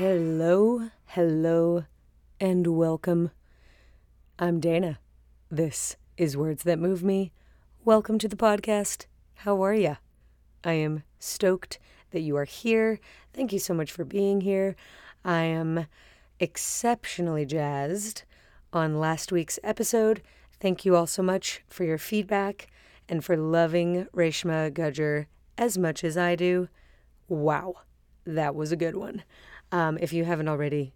Hello, hello, and welcome. I'm Dana. This is Words That Move Me. Welcome to the podcast. How are ya? I am stoked that you are here. Thank you so much for being here. I am exceptionally jazzed on last week's episode. Thank you all so much for your feedback and for loving Reshma Gajjar as much as I do. Wow, that was a good one. Um, if you haven't already,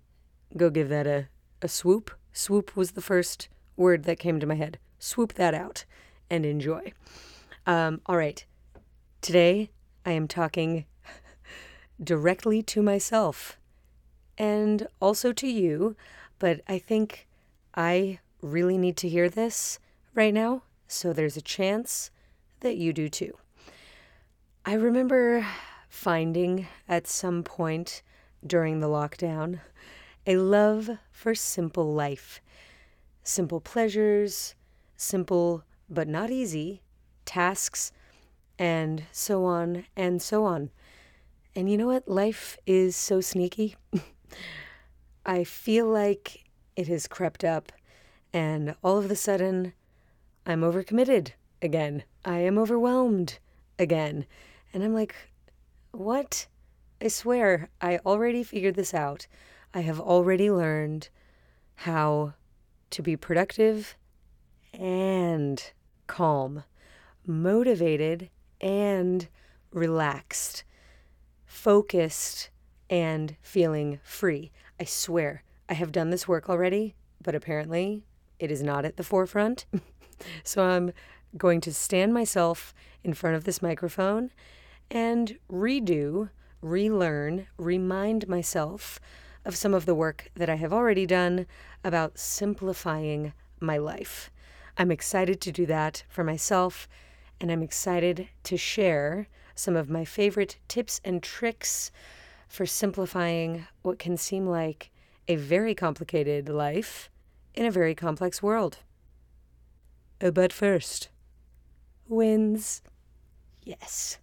go give that a, a swoop. Swoop was the first word that came to my head. Swoop that out and enjoy. Um, all right. Today, I am talking directly to myself and also to you, but I think I really need to hear this right now, so there's a chance that you do too. I remember finding at some point during the lockdown a love for simple life, simple pleasures, simple but not easy tasks, and so on and so on. And you know what? Life is so sneaky. I feel like it has crept up, and all of a sudden, I'm overcommitted again. I am overwhelmed again. And I'm like, what? I swear, I already figured this out. I have already learned how to be productive and calm, motivated and relaxed, focused and feeling free. I swear, I have done this work already, but apparently it is not at the forefront. so I'm going to stand myself in front of this microphone and redo relearn, remind myself of some of the work that I have already done about simplifying my life. I'm excited to do that for myself, and I'm excited to share some of my favorite tips and tricks for simplifying what can seem like a very complicated life in a very complex world. Uh, but first, wins. Yes.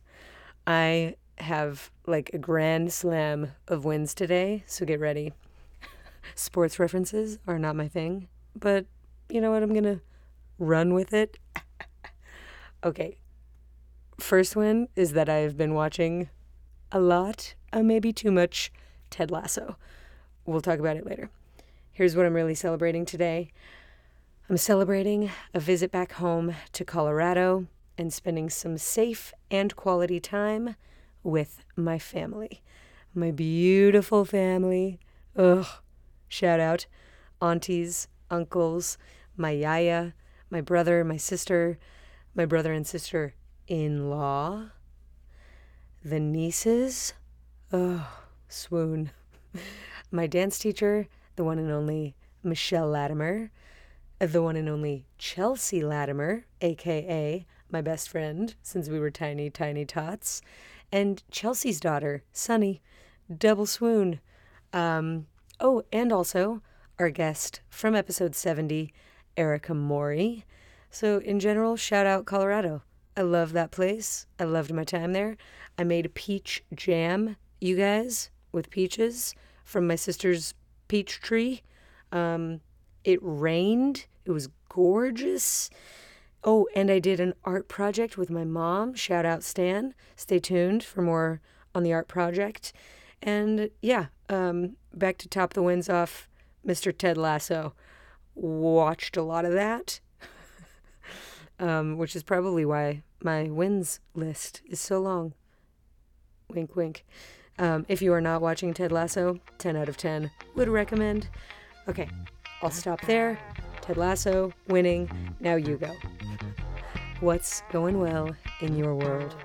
I have like a grand slam of wins today, so get ready. Sports references are not my thing, but you know what? I'm going to run with it. okay. First one is that I've been watching a lot, uh, maybe too much, Ted Lasso. We'll talk about it later. Here's what I'm really celebrating today I'm celebrating a visit back home to Colorado and spending some safe and quality time with my family. My beautiful family. Ugh. Shout out. Aunties, uncles, my yaya, my brother, my sister, my brother and sister in law, the nieces. Oh, swoon. my dance teacher, the one and only Michelle Latimer, the one and only Chelsea Latimer, aka my best friend since we were tiny, tiny tots, and Chelsea's daughter, Sunny, double swoon. Um, oh, and also our guest from episode 70, Erica Mori. So, in general, shout out Colorado. I love that place. I loved my time there. I made peach jam, you guys, with peaches from my sister's peach tree. Um, it rained. It was gorgeous. Oh, and I did an art project with my mom. Shout out Stan. Stay tuned for more on the art project. And yeah, um, back to top the wins off Mr. Ted Lasso. Watched a lot of that, um, which is probably why my wins list is so long. Wink, wink. Um, if you are not watching Ted Lasso, 10 out of 10 would recommend. Okay, I'll stop there. Ted Lasso, winning. Now you go what's going well in your world.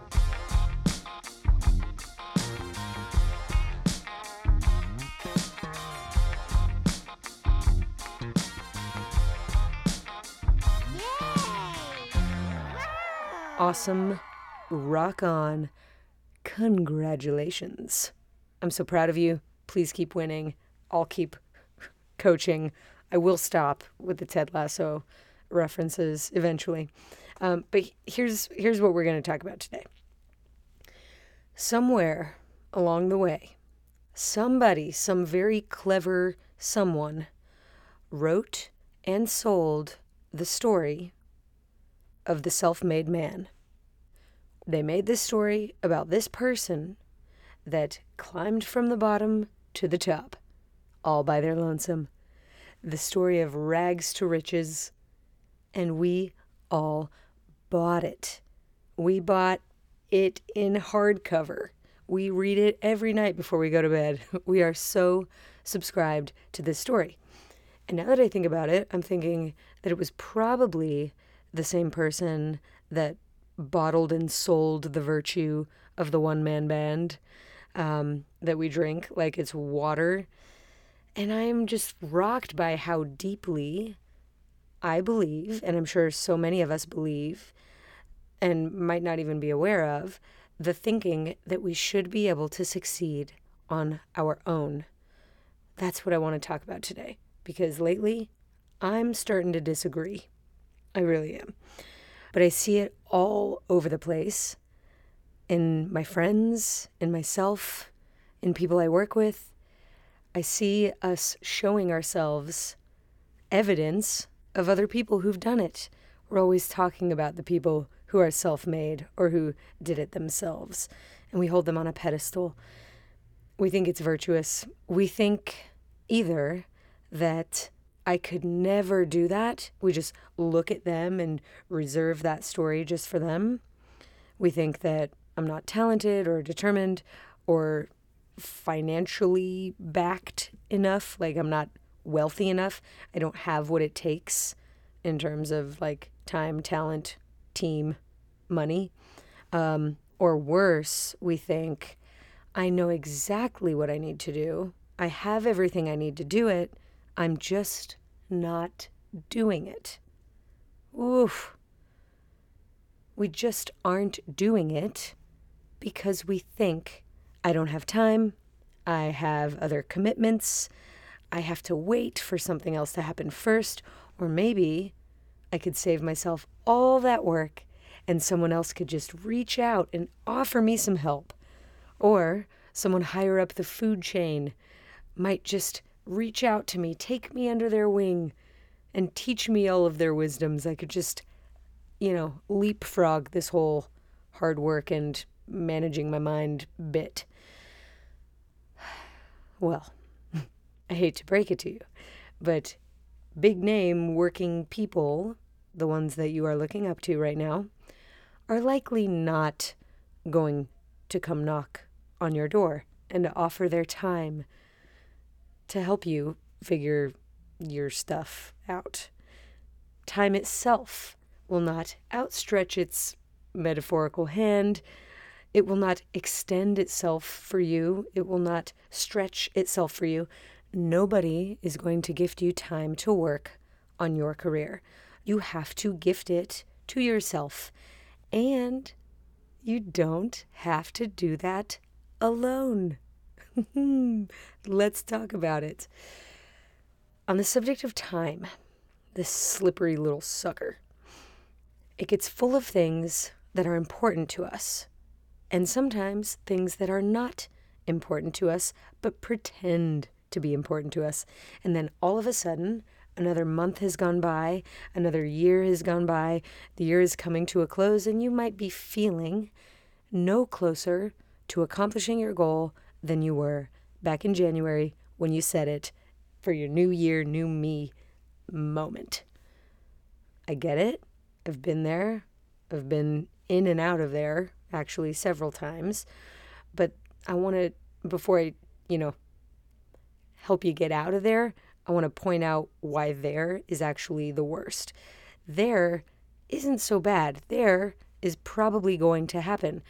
Awesome. Rock on. Congratulations. I'm so proud of you. Please keep winning. I'll keep coaching. I will stop with the Ted Lasso references eventually. Um, but here's here's what we're going to talk about today. Somewhere along the way, somebody, some very clever someone, wrote and sold the story of the self-made man. They made this story about this person that climbed from the bottom to the top, all by their lonesome. The story of rags to riches, and we all bought it. We bought it in hardcover. We read it every night before we go to bed. We are so subscribed to this story. And now that I think about it, I'm thinking that it was probably the same person that bottled and sold the virtue of the one man band um, that we drink like it's water. And I'm just rocked by how deeply I believe, and I'm sure so many of us believe, and might not even be aware of, the thinking that we should be able to succeed on our own. That's what I want to talk about today because lately I'm starting to disagree. I really am. But I see it all over the place in my friends, in myself, in people I work with. I see us showing ourselves evidence of other people who've done it. We're always talking about the people who are self made or who did it themselves, and we hold them on a pedestal. We think it's virtuous. We think either that I could never do that. We just look at them and reserve that story just for them. We think that I'm not talented or determined or financially backed enough. Like, I'm not wealthy enough. I don't have what it takes in terms of like time, talent, team, money. Um, or worse, we think, I know exactly what I need to do. I have everything I need to do it. I'm just not doing it. Oof. We just aren't doing it because we think I don't have time, I have other commitments, I have to wait for something else to happen first, or maybe I could save myself all that work and someone else could just reach out and offer me some help. Or someone higher up the food chain might just reach out to me, take me under their wing, and teach me all of their wisdoms. I could just, you know, leapfrog this whole hard work and managing my mind bit. Well, I hate to break it to you, but big name working people, the ones that you are looking up to right now, are likely not going to come knock on your door and offer their time to help you figure your stuff out. Time itself will not outstretch its metaphorical hand. It will not extend itself for you. It will not stretch itself for you. Nobody is going to gift you time to work on your career. You have to gift it to yourself. And you don't have to do that alone. Let's talk about it. On the subject of time, this slippery little sucker, it gets full of things that are important to us, and sometimes things that are not important to us, but pretend to be important to us. And then all of a sudden, another month has gone by, another year has gone by, the year is coming to a close, and you might be feeling no closer to accomplishing your goal than you were back in January when you said it for your new year, new me moment. I get it. I've been there. I've been in and out of there actually several times. But I want to, before I, you know, help you get out of there, I want to point out why there is actually the worst. There isn't so bad. There is probably going to happen.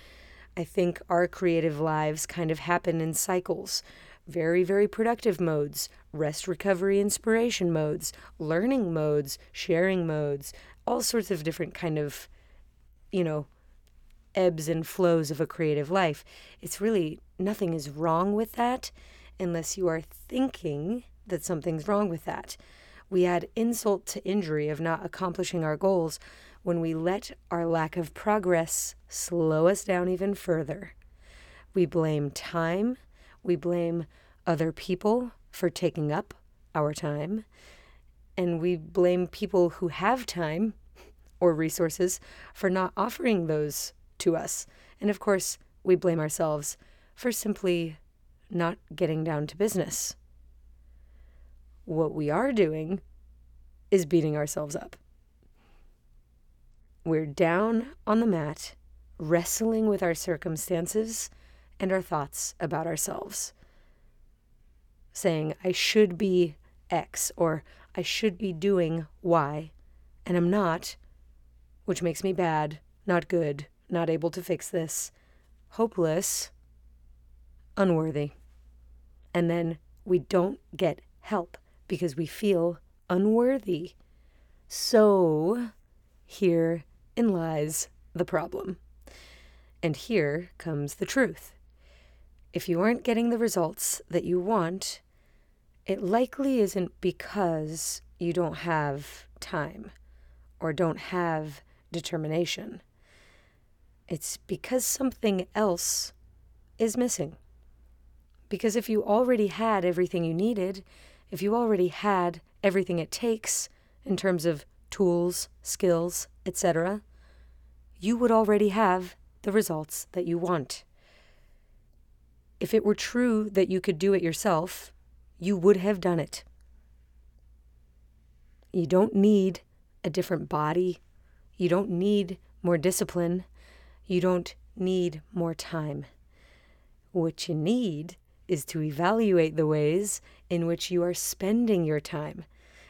I think our creative lives kind of happen in cycles. Very, very productive modes, rest, recovery, inspiration modes, learning modes, sharing modes, all sorts of different kind of, you know, ebbs and flows of a creative life. It's really nothing is wrong with that unless you are thinking that something's wrong with that. We add insult to injury of not accomplishing our goals when we let our lack of progress slow us down even further. We blame time, we blame other people for taking up our time, and we blame people who have time or resources for not offering those to us. And of course, we blame ourselves for simply not getting down to business. What we are doing is beating ourselves up. We're down on the mat, wrestling with our circumstances and our thoughts about ourselves, saying, I should be X or I should be doing Y, and I'm not, which makes me bad, not good, not able to fix this, hopeless, unworthy. And then we don't get help because we feel unworthy. So, here in lies the problem. And here comes the truth. If you aren't getting the results that you want, it likely isn't because you don't have time or don't have determination. It's because something else is missing. Because if you already had everything you needed, if you already had everything it takes in terms of tools, skills, etc., you would already have the results that you want. If it were true that you could do it yourself, you would have done it. You don't need a different body. You don't need more discipline. You don't need more time. What you need is to evaluate the ways in which you are spending your time.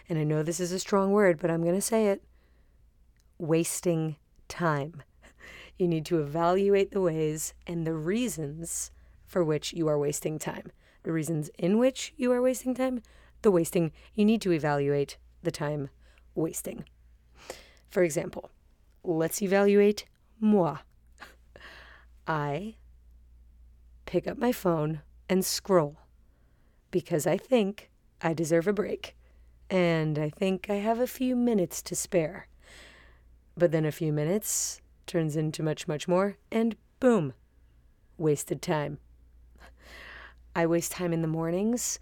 And I know this is a strong word, but I'm going to say it wasting time. You need to evaluate the ways and the reasons for which you are wasting time. The reasons in which you are wasting time, the wasting, you need to evaluate the time wasting. For example, let's evaluate moi. I pick up my phone and scroll because I think I deserve a break and I think I have a few minutes to spare. But then a few minutes turns into much, much more, and boom, wasted time. I waste time in the mornings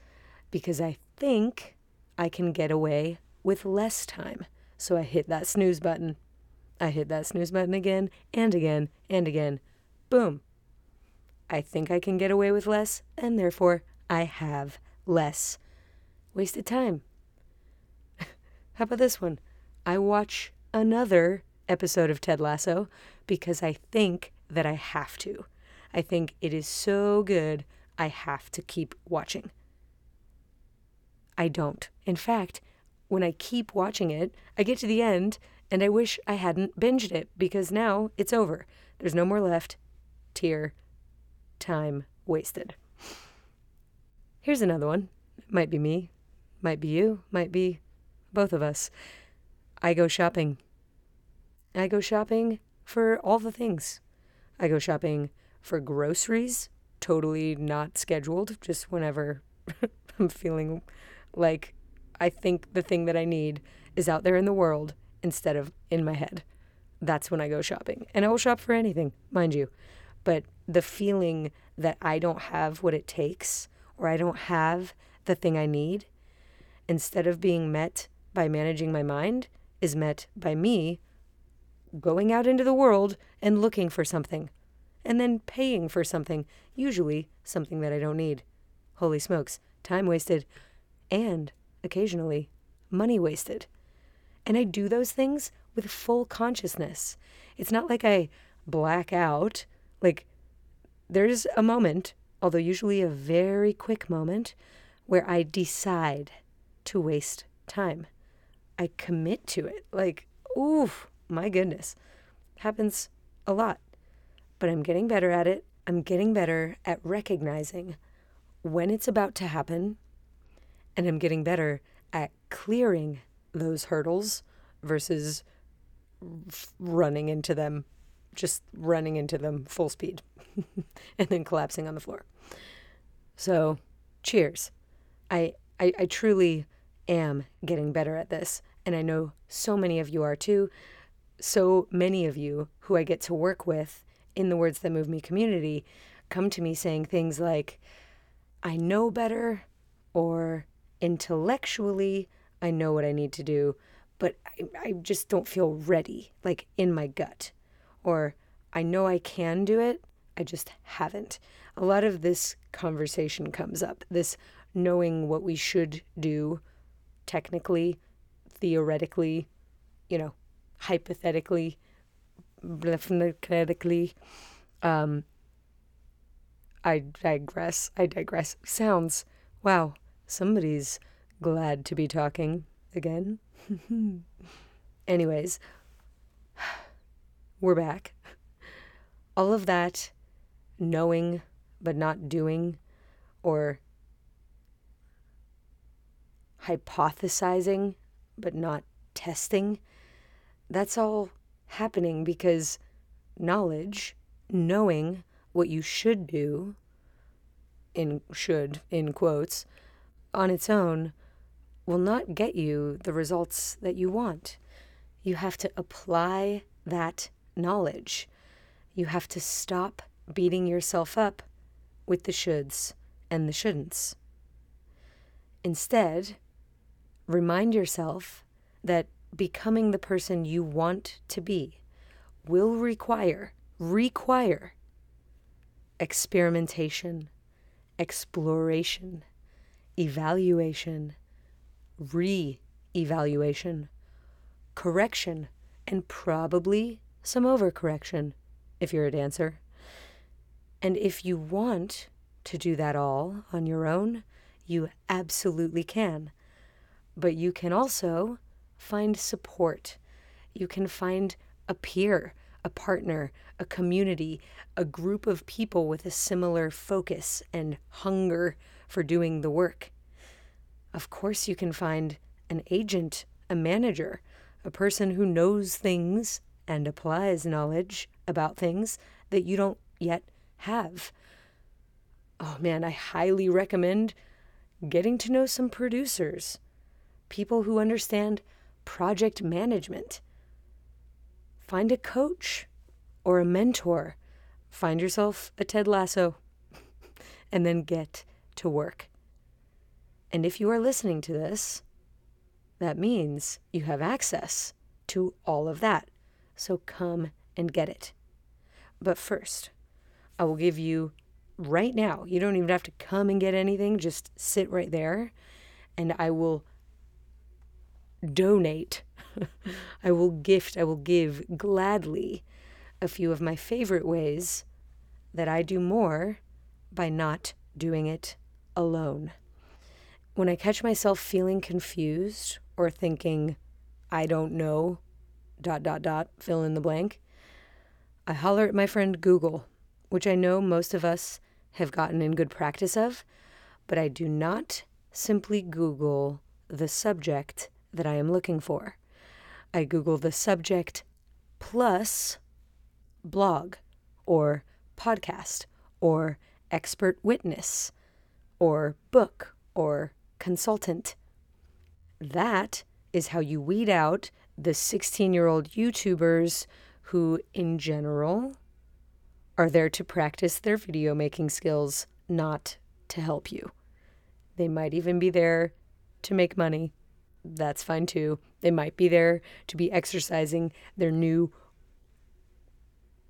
because I think I can get away with less time. So I hit that snooze button. I hit that snooze button again and again and again. Boom. I think I can get away with less, and therefore I have less. Wasted time. How about this one? I watch another episode of Ted Lasso because I think that I have to. I think it is so good, I have to keep watching. I don't. In fact, when I keep watching it, I get to the end and I wish I hadn't binged it because now it's over. There's no more left. Tear. Time wasted. Here's another one. Might be me, might be you, might be both of us. I go shopping. I go shopping for all the things. I go shopping for groceries, totally not scheduled, just whenever I'm feeling like I think the thing that I need is out there in the world instead of in my head. That's when I go shopping. And I will shop for anything, mind you. But the feeling that I don't have what it takes or I don't have the thing I need, instead of being met by managing my mind is met by me going out into the world and looking for something, and then paying for something, usually something that I don't need. Holy smokes, time wasted, and occasionally money wasted. And I do those things with full consciousness. It's not like I black out. Like, there's a moment, although usually a very quick moment, where I decide to waste time. I commit to it. Like, oof, my goodness. Happens a lot. But I'm getting better at it. I'm getting better at recognizing when it's about to happen. And I'm getting better at clearing those hurdles versus running into them just running into them full speed and then collapsing on the floor. So, cheers. I, I, I truly am getting better at this. And I know so many of you are too. So many of you who I get to work with in the Words That Move Me community come to me saying things like, I know better, or intellectually, I know what I need to do, but I, I just don't feel ready, like in my gut. Or I know I can do it, I just haven't. A lot of this conversation comes up this knowing what we should do technically, theoretically, you know, hypothetically, definitely. Um, I digress. I digress. Sounds, wow, somebody's glad to be talking again. Anyways, we're back. All of that knowing but not doing or hypothesizing but not testing, that's all happening because knowledge, knowing what you should do, in should, in quotes, on its own, will not get you the results that you want. You have to apply that knowledge. You have to stop beating yourself up with the shoulds and the shouldn'ts. Instead, remind yourself that becoming the person you want to be will require, require experimentation, exploration, evaluation, re evaluation, correction, and probably some overcorrection if you're a dancer. And if you want to do that all on your own, you absolutely can. But you can also find support. You can find a peer, a partner, a community, a group of people with a similar focus and hunger for doing the work. Of course, you can find an agent, a manager, a person who knows things and applies knowledge about things that you don't yet have. Oh man, I highly recommend getting to know some producers, people who understand project management. Find a coach or a mentor. Find yourself a Ted Lasso and then get to work. And if you are listening to this, that means you have access to all of that. So come and get it. But first, I will give you right now, you don't even have to come and get anything, just sit right there, and I will donate. I will gift, I will give gladly a few of my favorite ways that I do more by not doing it alone. When I catch myself feeling confused or thinking, I don't know, dot, dot, dot, fill in the blank, I holler at my friend Google, which I know most of us have gotten in good practice of, but I do not simply Google the subject that I am looking for. I Google the subject plus blog or podcast or expert witness or book or consultant. That is how you weed out the 16 year old YouTubers who, in general, are there to practice their video making skills, not to help you. They might even be there to make money that's fine too. They might be there to be exercising their new.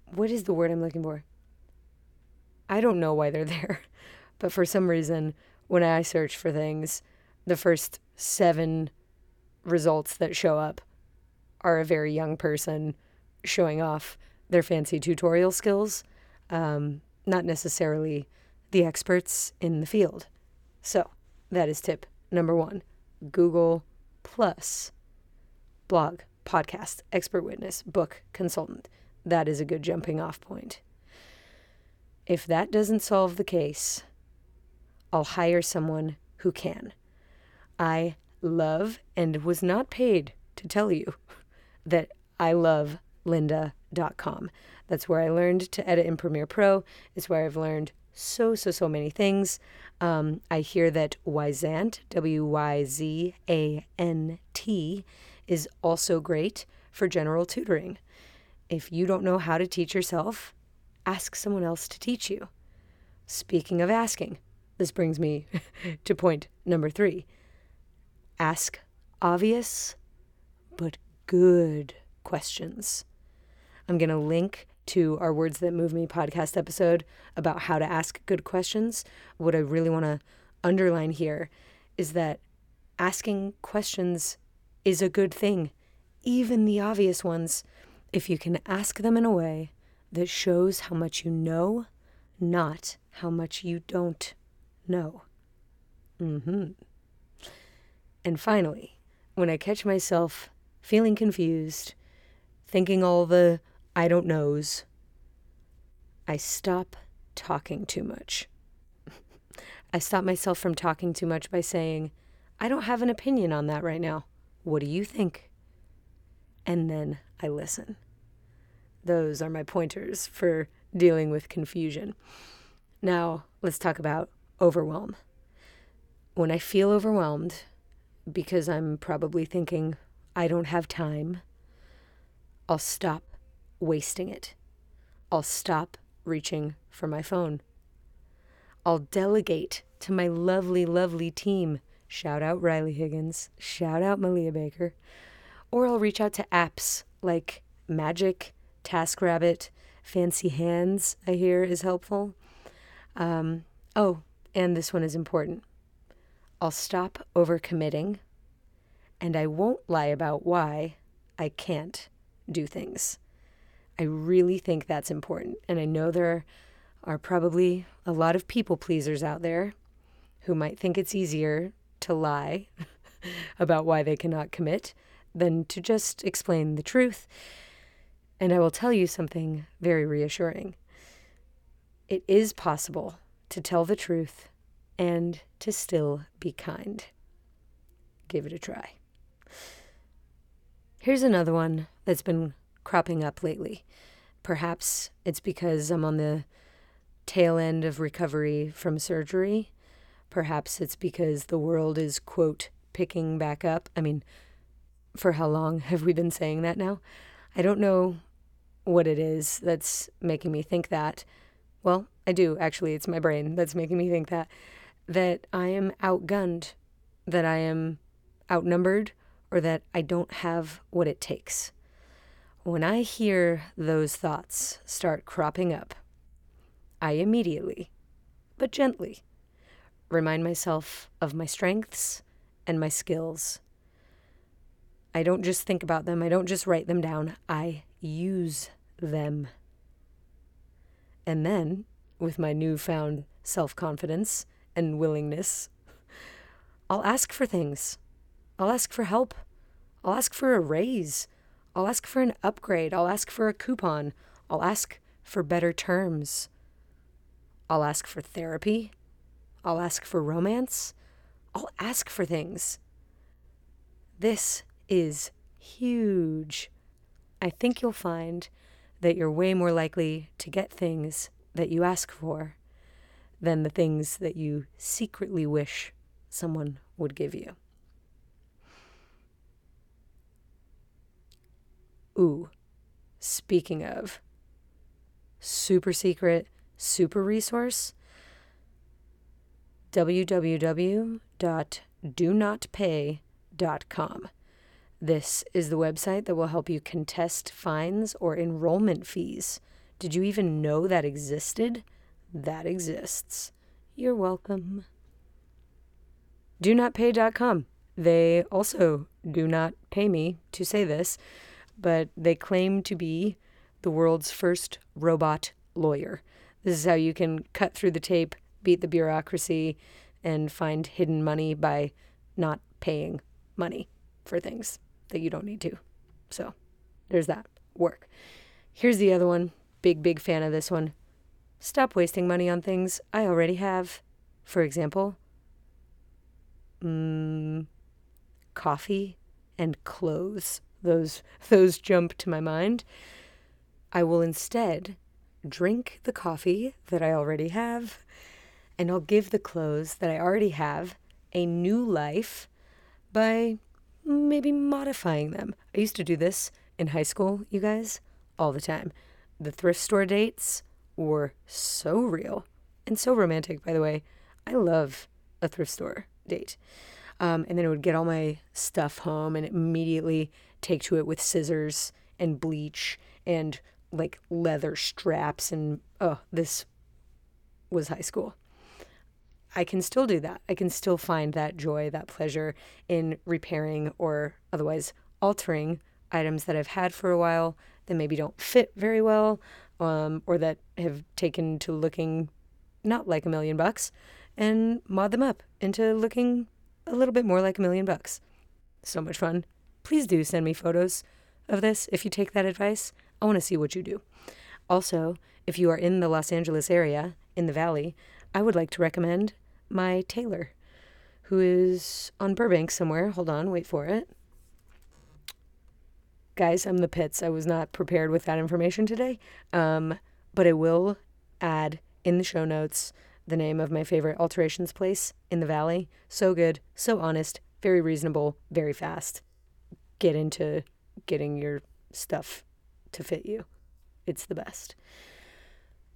What is the word I'm looking for? I don't know why they're there, but for some reason, when I search for things, the first seven results that show up are a very young person showing off their fancy tutorial skills, um, not necessarily the experts in the field. So, that is tip number one Google plus blog, podcast, expert witness, book, consultant. That is a good jumping off point. If that doesn't solve the case, I'll hire someone who can. I love and was not paid to tell you that I love overwhelm.com. That's where I learned to edit in Premiere Pro. It's where I've learned so, so, so many things. Um, I hear that Wyzant, W Y Z A N T, is also great for general tutoring. If you don't know how to teach yourself, ask someone else to teach you. Speaking of asking, this brings me to point number three ask obvious but good questions. I'm going to link to our Words That Move Me podcast episode about how to ask good questions. What I really want to underline here is that asking questions is a good thing, even the obvious ones, if you can ask them in a way that shows how much you know, not how much you don't know. Mm-hmm. And finally, when I catch myself feeling confused, thinking all the I don't knows, I stop talking too much. I stop myself from talking too much by saying, I don't have an opinion on that right now. What do you think? And then I listen. Those are my pointers for dealing with confusion. Now, let's talk about overwhelm. When I feel overwhelmed, because I'm probably thinking, I don't have time, I'll stop wasting it. I'll stop reaching for my phone. I'll delegate to my lovely, lovely team. Shout out Riley Higgins. Shout out Malia Baker. Or I'll reach out to apps like Magic, TaskRabbit, Fancy Hands, I hear is helpful. Um, oh, and this one is important. I'll stop overcommitting and I won't lie about why I can't do things. I really think that's important. And I know there are probably a lot of people pleasers out there who might think it's easier to lie about why they cannot commit than to just explain the truth. And I will tell you something very reassuring. It is possible to tell the truth and to still be kind. Give it a try. Here's another one that's been cropping up lately. Perhaps it's because I'm on the tail end of recovery from surgery. Perhaps it's because the world is, quote, picking back up. I mean, for how long have we been saying that now? I don't know what it is that's making me think that. Well, I do, actually. It's my brain that's making me think that. That I am outgunned, that I am outnumbered, or that I don't have what it takes. When I hear those thoughts start cropping up, I immediately, but gently, remind myself of my strengths and my skills. I don't just think about them, I don't just write them down, I use them. And then, with my newfound self confidence and willingness, I'll ask for things. I'll ask for help. I'll ask for a raise. I'll ask for an upgrade. I'll ask for a coupon. I'll ask for better terms. I'll ask for therapy. I'll ask for romance. I'll ask for things. This is huge. I think you'll find that you're way more likely to get things that you ask for than the things that you secretly wish someone would give you. Ooh, speaking of super secret, super resource, www.donotpay.com. This is the website that will help you contest fines or enrollment fees. Did you even know that existed? That exists. You're welcome. DoNotPay.com. They also do not pay me to say this, but they claim to be the world's first robot lawyer. This is how you can cut through the tape, beat the bureaucracy, and find hidden money by not paying money for things that you don't need to. So there's that work. Here's the other one. Big, big fan of this one. Stop wasting money on things I already have. For example, mm, coffee and clothes. Those those jump to my mind. I will instead drink the coffee that I already have, and I'll give the clothes that I already have a new life by maybe modifying them. I used to do this in high school, you guys, all the time. The thrift store dates were so real and so romantic, by the way. I love a thrift store date. Um, and then I would get all my stuff home and immediately take to it with scissors and bleach and like leather straps. And oh, this was high school. I can still do that. I can still find that joy, that pleasure in repairing or otherwise altering items that I've had for a while that maybe don't fit very well um, or that have taken to looking not like a million bucks and mod them up into looking a little bit more like a million bucks. So much fun. Please do send me photos of this if you take that advice. I want to see what you do. Also, if you are in the Los Angeles area, in the Valley, I would like to recommend my tailor, who is on Burbank somewhere. Hold on, wait for it. Guys, I'm the pits. I was not prepared with that information today, um, but I will add in the show notes the name of my favorite alterations place in the valley. So good, so honest, very reasonable, very fast. Get into getting your stuff to fit you. It's the best.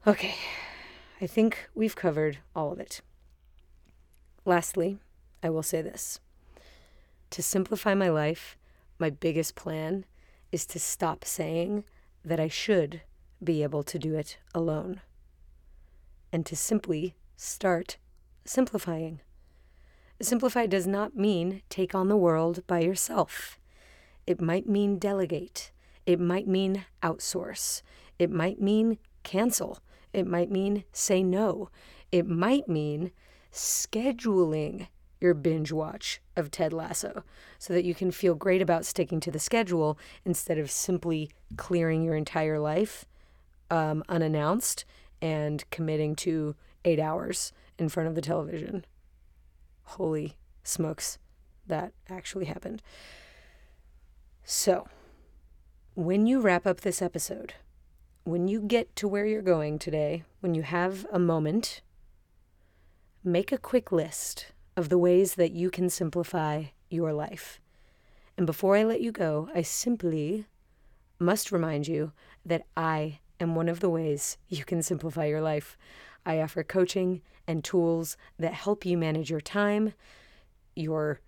Okay, I think we've covered all of it. Lastly, I will say this to simplify my life, my biggest plan is to stop saying that I should be able to do it alone and to simply start simplifying. Simplify does not mean take on the world by yourself. It might mean delegate. It might mean outsource. It might mean cancel. It might mean say no. It might mean scheduling your binge watch of Ted Lasso so that you can feel great about sticking to the schedule instead of simply clearing your entire life um, unannounced and committing to eight hours in front of the television. Holy smokes, that actually happened. So, when you wrap up this episode, when you get to where you're going today, when you have a moment, make a quick list of the ways that you can simplify your life. And before I let you go, I simply must remind you that I am one of the ways you can simplify your life. I offer coaching and tools that help you manage your time, your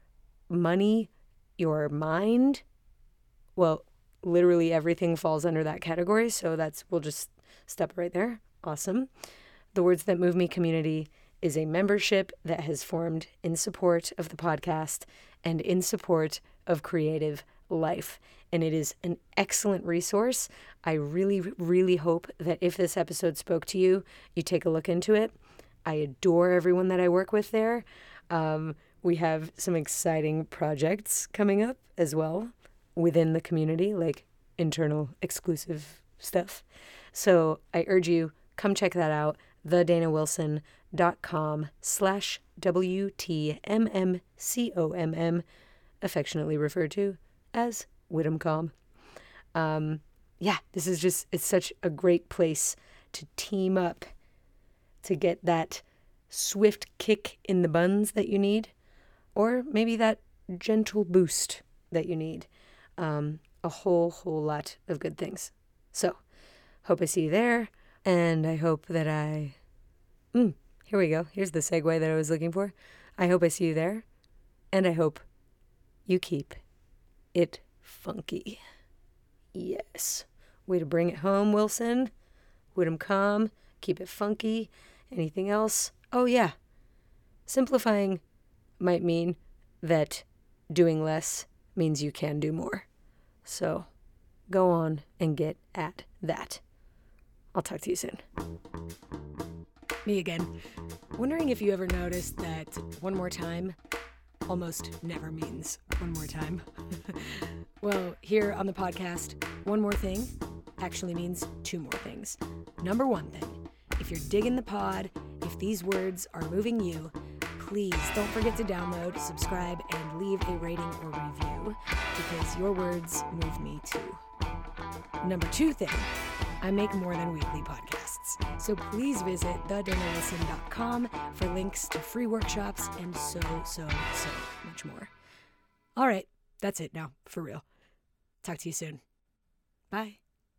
money, your mind. Well, literally everything falls under that category. So that's, we'll just step right there. Awesome. The Words That Move Me community is a membership that has formed in support of the podcast and in support of creative life. And it is an excellent resource. I really, really hope that if this episode spoke to you, you take a look into it. I adore everyone that I work with there. Um, we have some exciting projects coming up as well within the community, like internal exclusive stuff. So I urge you, come check that out. TheDanaWilson.com slash W-T-M-M-C-O-M-M, affectionately referred to as Whittemcom. Um, yeah, this is just, it's such a great place to team up to get that swift kick in the buns that you need, or maybe that gentle boost that you need. Um, a whole, whole lot of good things. So, hope I see you there, and I hope that I. Mm, here we go. Here's the segue that I was looking for. I hope I see you there, and I hope you keep it funky. Yes. Way to bring it home, Wilson. Whittemcom. Keep it funky. Anything else? Oh, yeah. Simplifying might mean that doing less means you can do more. So go on and get at that. I'll talk to you soon. Me again. Wondering if you ever noticed that one more time almost never means one more time. well, here on the podcast, one more thing actually means two more things. Number one thing, if you're digging the pod, if these words are moving you, please don't forget to download, subscribe, and leave a rating or review because your words move me too. Number two thing, I make more than weekly podcasts. So please visit thedanawilson.com for links to free workshops and so, so, so much more. All right, that's it now, for real. Talk to you soon. Bye.